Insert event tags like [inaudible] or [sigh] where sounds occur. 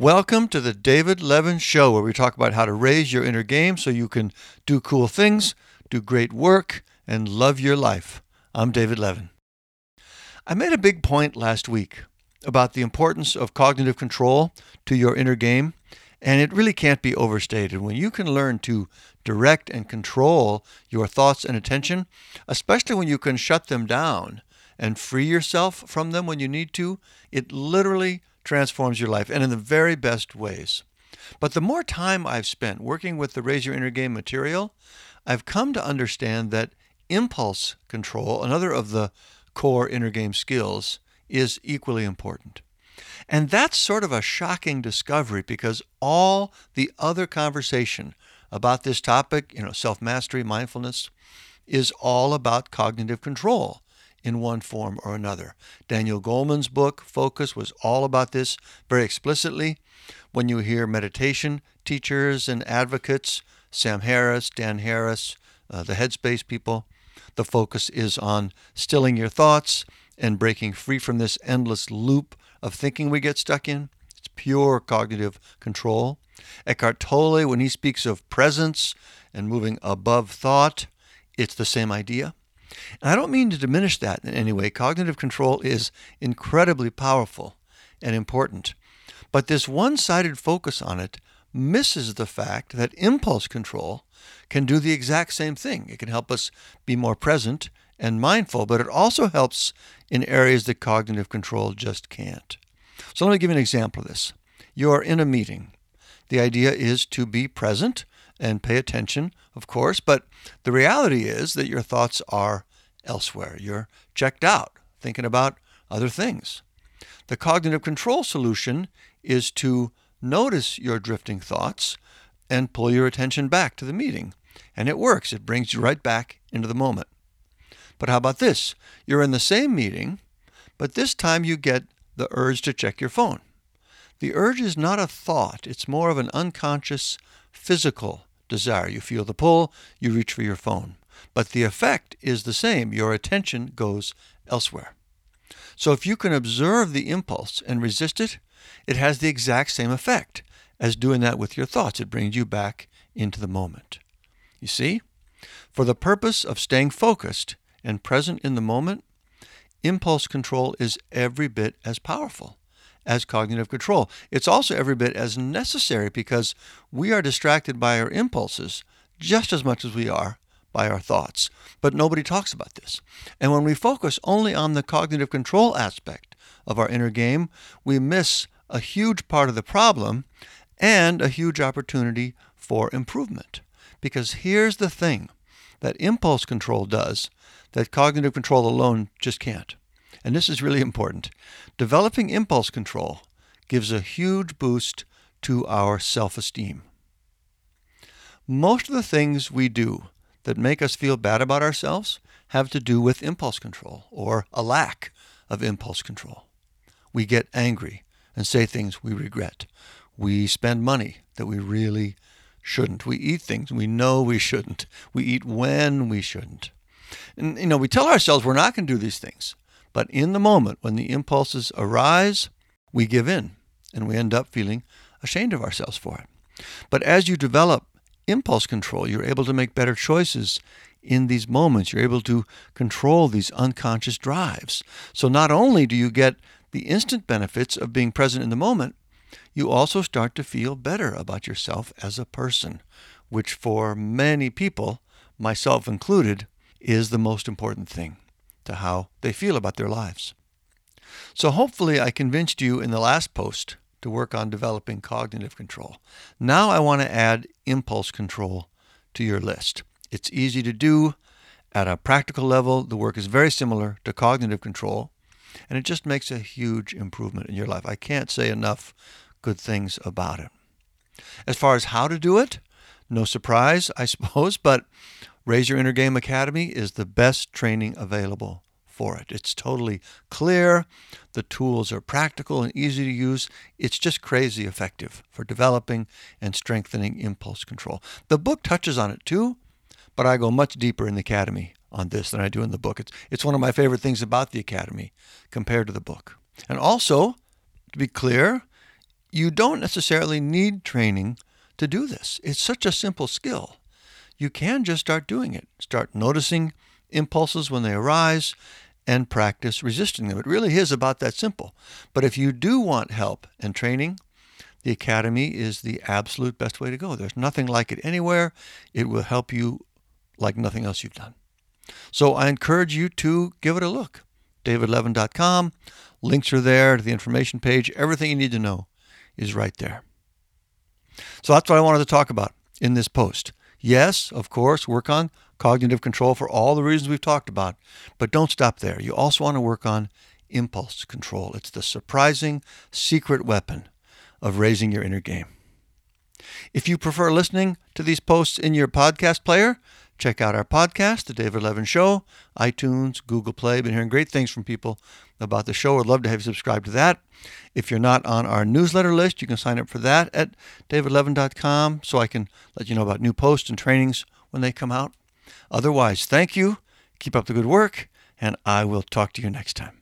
Welcome to the David Levin Show, where we talk about how to raise your inner game so you can do cool things, do great work, and love your life. I'm David Levin. I made a big point last week about the importance of cognitive control to your inner game, and it really can't be overstated. When you can learn to direct and control your thoughts and attention, especially when you can shut them down and free yourself from them when you need to, it literally transforms your life and in the very best ways. But the more time I've spent working with the Raise Your Inner Game material, I've come to understand that impulse control, another of the core inner game skills, is equally important. And that's sort of a shocking discovery because all the other conversation about this topic, you know, self mastery, mindfulness, is all about cognitive control in one form or another. Daniel Goleman's book, Focus, was all about this very explicitly. When you hear meditation teachers and advocates, Sam Harris, Dan Harris, uh, the Headspace people, the focus is on stilling your thoughts and breaking free from this endless loop of thinking we get stuck in. It's pure cognitive control. Eckhart Tolle, when he speaks of presence and moving above thought, it's the same idea. And I don't mean to diminish that in any way. Cognitive control is incredibly powerful and important. But this one sided focus on it misses the fact that impulse control can do the exact same thing. It can help us be more present and mindful, but it also helps in areas that cognitive control just can't. So let me give you an example of this. You're in a meeting. The idea is to be present and pay attention, of course, but the reality is that your thoughts are elsewhere. You're checked out, thinking about other things. The cognitive control solution is to notice your drifting thoughts and pull your attention back to the meeting. And it works, it brings you right back into the moment. But how about this? You're in the same meeting, but this time you get the urge to check your phone. The urge is not a thought, it's more of an unconscious physical desire. You feel the pull, you reach for your phone. But the effect is the same. Your attention goes elsewhere. So if you can observe the impulse and resist it, it has the exact same effect as doing that with your thoughts. It brings you back into the moment. You see? For the purpose of staying focused and present in the moment, impulse control is every bit as powerful as cognitive control. It's also every bit as necessary because we are distracted by our impulses just as much as we are by our thoughts. But nobody talks about this. And when we focus only on the cognitive control aspect of our inner game, we miss a huge part of the problem and a huge opportunity for improvement. Because here's the thing that impulse control does that cognitive control alone just can't. And this is really important. Developing impulse control gives a huge boost to our self esteem. Most of the things we do that make us feel bad about ourselves have to do with impulse control or a lack of impulse control. We get angry and say things we regret. We spend money that we really shouldn't. We eat things we know we shouldn't. We eat when we shouldn't. And you know, we tell ourselves we're not going to do these things. But in the moment when the impulses arise, we give in and we end up feeling ashamed of ourselves for it. But as you develop impulse control. You're able to make better choices in these moments. You're able to control these unconscious drives. So not only do you get the instant benefits of being present in the moment, you also start to feel better about yourself as a person, which for many people, myself included, is the most important thing to how they feel about their lives. So hopefully I convinced you in the last post to work on developing cognitive control. Now I want to add impulse control to your list. It's easy to do. At a practical level, the work is very similar to cognitive control, and it just makes a huge improvement in your life. I can't say enough good things about it. As far as how to do it, no surprise, I [laughs] suppose, but Raise Your Inner Game Academy is the best training available for it. It's totally clear. The tools are practical and easy to use. It's just crazy effective for developing and strengthening impulse control. The book touches on it too, but I go much deeper in the academy on this than I do in the book. It's, it's one of my favorite things about the academy compared to the book. And also, to be clear, you don't necessarily need training to do this. It's such a simple skill. You can just start doing it. Start noticing impulses when they arise and practice resisting them. It really is about that simple. But if you do want help and training, the Academy is the absolute best way to go. There's nothing like it anywhere. It will help you like nothing else you've done. So I encourage you to give it a look. davidlevin.com. Links are there to the information page. Everything you need to know is right there. So that's what I wanted to talk about in this post. Yes, of course, work on cognitive control for all the reasons we've talked about, but don't stop there. You also want to work on impulse control. It's the surprising secret weapon of raising your inner game. If you prefer listening to these posts in your podcast player, check out our podcast, The David Levin Show, iTunes, Google Play. Been hearing great things from people about the show. I'd love to have you subscribe to that. If you're not on our newsletter list, you can sign up for that at davidlevin.com so I can let you know about new posts and trainings when they come out. Otherwise, thank you, keep up the good work, and I will talk to you next time.